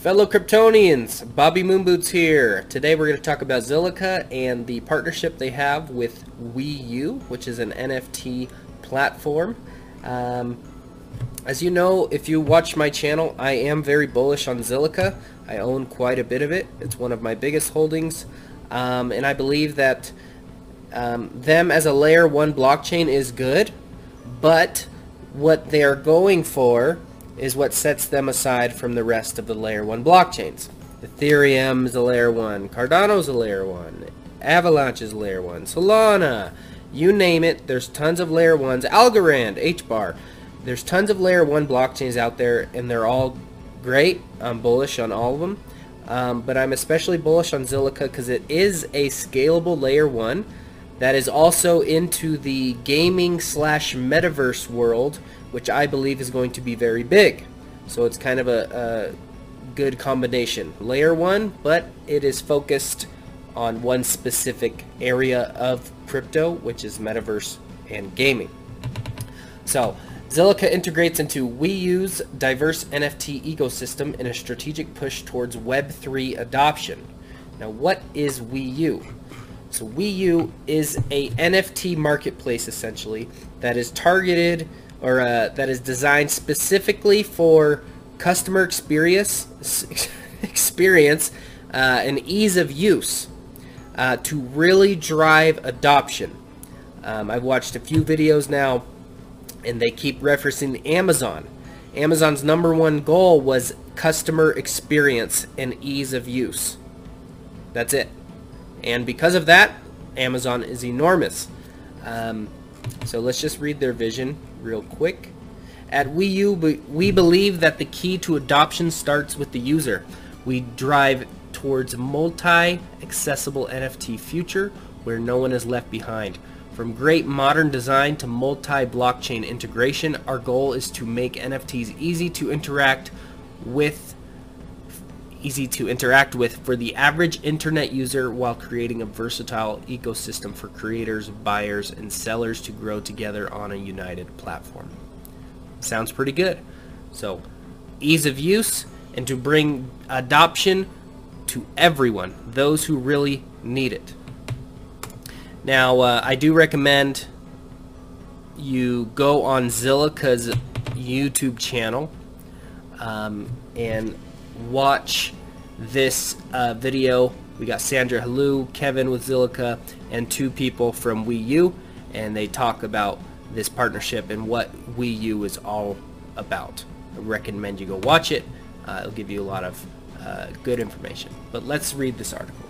Fellow Kryptonians, Bobby Moonboots here. Today we're going to talk about Zilliqa and the partnership they have with WeU, which is an NFT platform. Um, as you know, if you watch my channel, I am very bullish on Zilliqa. I own quite a bit of it. It's one of my biggest holdings. Um, and I believe that um, them as a layer 1 blockchain is good, but what they are going for is what sets them aside from the rest of the layer 1 blockchains. Ethereum is a layer 1, Cardano is a layer 1, Avalanche is layer 1, Solana, you name it, there's tons of layer 1s, Algorand, HBAR, there's tons of layer 1 blockchains out there and they're all great, I'm bullish on all of them, um, but I'm especially bullish on Zilliqa because it is a scalable layer 1 that is also into the gaming slash metaverse world which I believe is going to be very big. So it's kind of a, a good combination. Layer 1, but it is focused on one specific area of crypto, which is metaverse and gaming. So Zilliqa integrates into WeU's diverse NFT ecosystem in a strategic push towards Web3 adoption. Now what is WeU? So WeU is a NFT marketplace essentially that is targeted or uh, that is designed specifically for customer experience, experience uh, and ease of use uh, to really drive adoption. Um, I've watched a few videos now, and they keep referencing Amazon. Amazon's number one goal was customer experience and ease of use. That's it. And because of that, Amazon is enormous. Um, so let's just read their vision real quick. At WeU, we believe that the key to adoption starts with the user. We drive towards multi-accessible NFT future where no one is left behind. From great modern design to multi-blockchain integration, our goal is to make NFTs easy to interact with easy to interact with for the average internet user while creating a versatile ecosystem for creators, buyers, and sellers to grow together on a united platform. Sounds pretty good. So, ease of use and to bring adoption to everyone, those who really need it. Now, uh, I do recommend you go on Zilliqa's YouTube channel um, and watch this uh, video. We got Sandra Helou, Kevin with Zilliqa, and two people from WeU, and they talk about this partnership and what WeU is all about. I recommend you go watch it. Uh, it'll give you a lot of uh, good information. But let's read this article.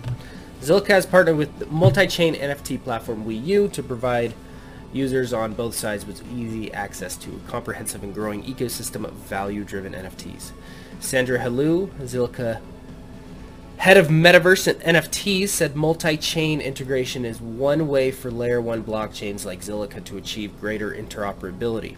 Zilliqa has partnered with multi-chain NFT platform WeU to provide users on both sides with easy access to a comprehensive and growing ecosystem of value-driven NFTs. Sandra Helou, Zilliqa head of Metaverse and NFTs, said multi-chain integration is one way for layer 1 blockchains like Zilliqa to achieve greater interoperability.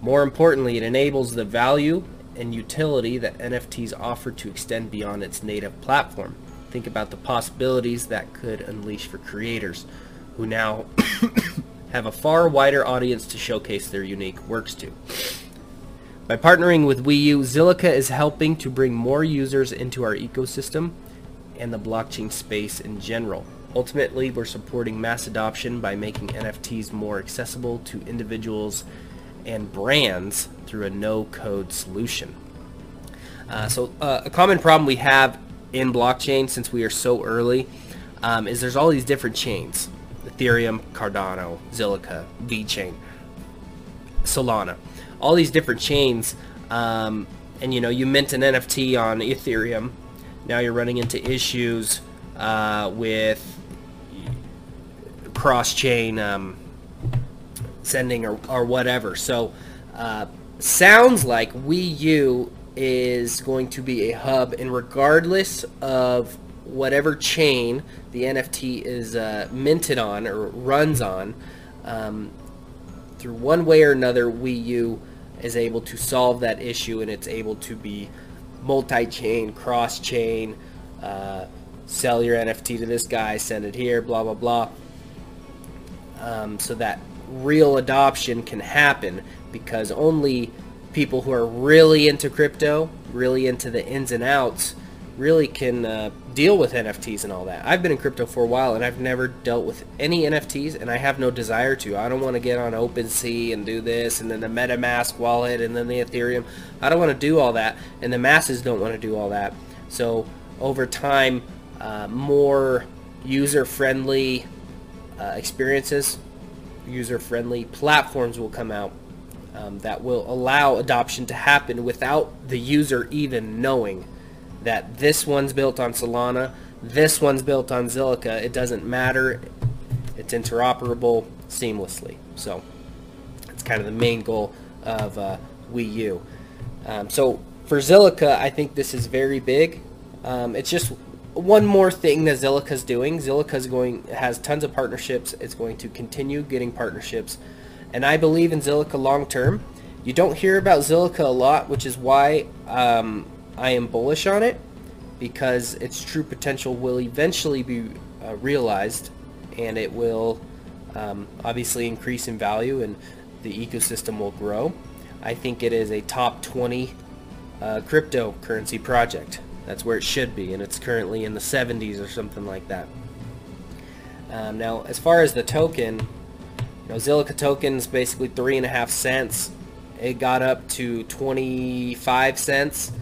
More importantly, it enables the value and utility that NFTs offer to extend beyond its native platform. Think about the possibilities that could unleash for creators who now have a far wider audience to showcase their unique works to. By partnering with WeU, Zilliqa is helping to bring more users into our ecosystem and the blockchain space in general. Ultimately, we're supporting mass adoption by making NFTs more accessible to individuals and brands through a no-code solution. Uh, so uh, a common problem we have in blockchain since we are so early um, is there's all these different chains. Ethereum, Cardano, Zilliqa, VeChain, Solana all these different chains. Um, and you know, you mint an NFT on Ethereum. Now you're running into issues uh, with cross-chain um, sending or, or whatever. So uh, sounds like WeU is going to be a hub, and regardless of whatever chain the NFT is uh, minted on or runs on, um, through one way or another, WeU is able to solve that issue and it's able to be multi-chain, cross-chain, uh, sell your NFT to this guy, send it here, blah, blah, blah. Um, so that real adoption can happen because only people who are really into crypto, really into the ins and outs, really can uh, deal with NFTs and all that. I've been in crypto for a while and I've never dealt with any NFTs and I have no desire to. I don't want to get on OpenSea and do this and then the MetaMask wallet and then the Ethereum. I don't want to do all that and the masses don't want to do all that. So over time, uh, more user-friendly uh, experiences, user-friendly platforms will come out um, that will allow adoption to happen without the user even knowing that this one's built on Solana, this one's built on Zilliqa. It doesn't matter. It's interoperable seamlessly. So it's kind of the main goal of uh, WeU. Um, so for Zilliqa, I think this is very big. Um, it's just one more thing that Zilliqa's doing. Zilliqa's going has tons of partnerships. It's going to continue getting partnerships, and I believe in Zilliqa long term. You don't hear about Zilliqa a lot, which is why um, I am bullish on it because its true potential will eventually be uh, realized and it will um, obviously increase in value and the ecosystem will grow. I think it is a top 20 uh, cryptocurrency project. That's where it should be and it's currently in the 70s or something like that. Um, now as far as the token, you know, Zilliqa token is basically three and a half cents. It got up to 25 cents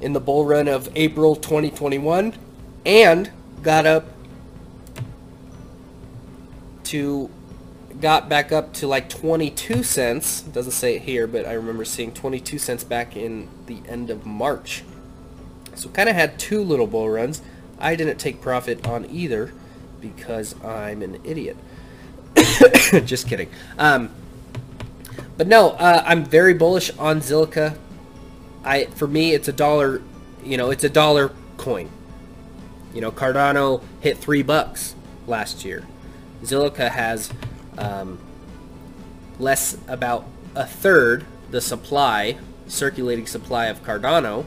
in the bull run of April 2021 and got up to got back up to like 22 cents. Doesn't say it here but I remember seeing 22 cents back in the end of March. So kind of had two little bull runs. I didn't take profit on either because I'm an idiot. Just kidding. Um, but no uh, I'm very bullish on Zilliqa I for me it's a dollar, you know, it's a dollar coin. You know, Cardano hit three bucks last year. Zilliqa has um, less about a third the supply, circulating supply of Cardano,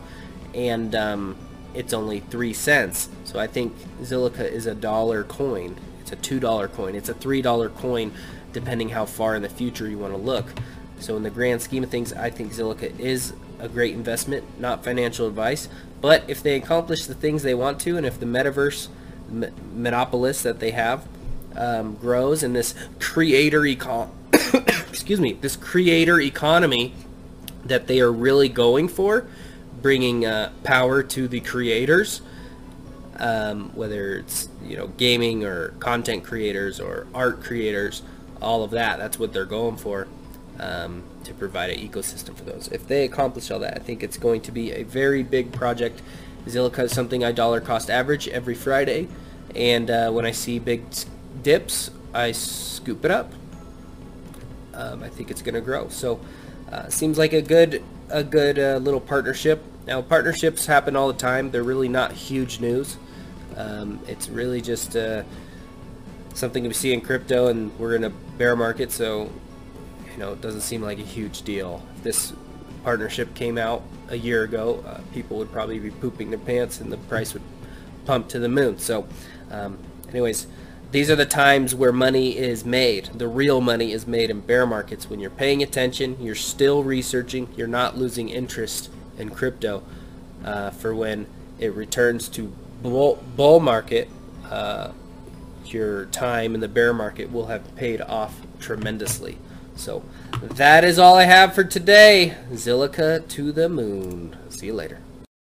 and um, it's only three cents. So I think Zilliqa is a dollar coin. It's a two dollar coin. It's a three dollar coin, depending how far in the future you want to look. So in the grand scheme of things, I think Zilliqa is a great investment, not financial advice. But if they accomplish the things they want to, and if the metaverse monopolist that they have um, grows, and this creator econ excuse me, this creator economy that they are really going for, bringing uh, power to the creators, um, whether it's you know gaming or content creators or art creators, all of that. That's what they're going for um, to provide an ecosystem for those. If they accomplish all that, I think it's going to be a very big project. Zilliqa is something I dollar cost average every Friday, and uh, when I see big dips, I scoop it up. Um, I think it's going to grow. So, uh, seems like a good a good uh, little partnership. Now, partnerships happen all the time. They're really not huge news. Um, it's really just uh, something we see in crypto, and we're in a bear market, so you know, it doesn't seem like a huge deal. If this partnership came out a year ago, uh, people would probably be pooping their pants and the price would pump to the moon. So, um, anyways, these are the times where money is made. The real money is made in bear markets. When you're paying attention, you're still researching, you're not losing interest in crypto uh, for when it returns to bull, bull market. Uh, your time in the bear market will have paid off tremendously. So that is all I have for today. Zilliqa to the moon. See you later.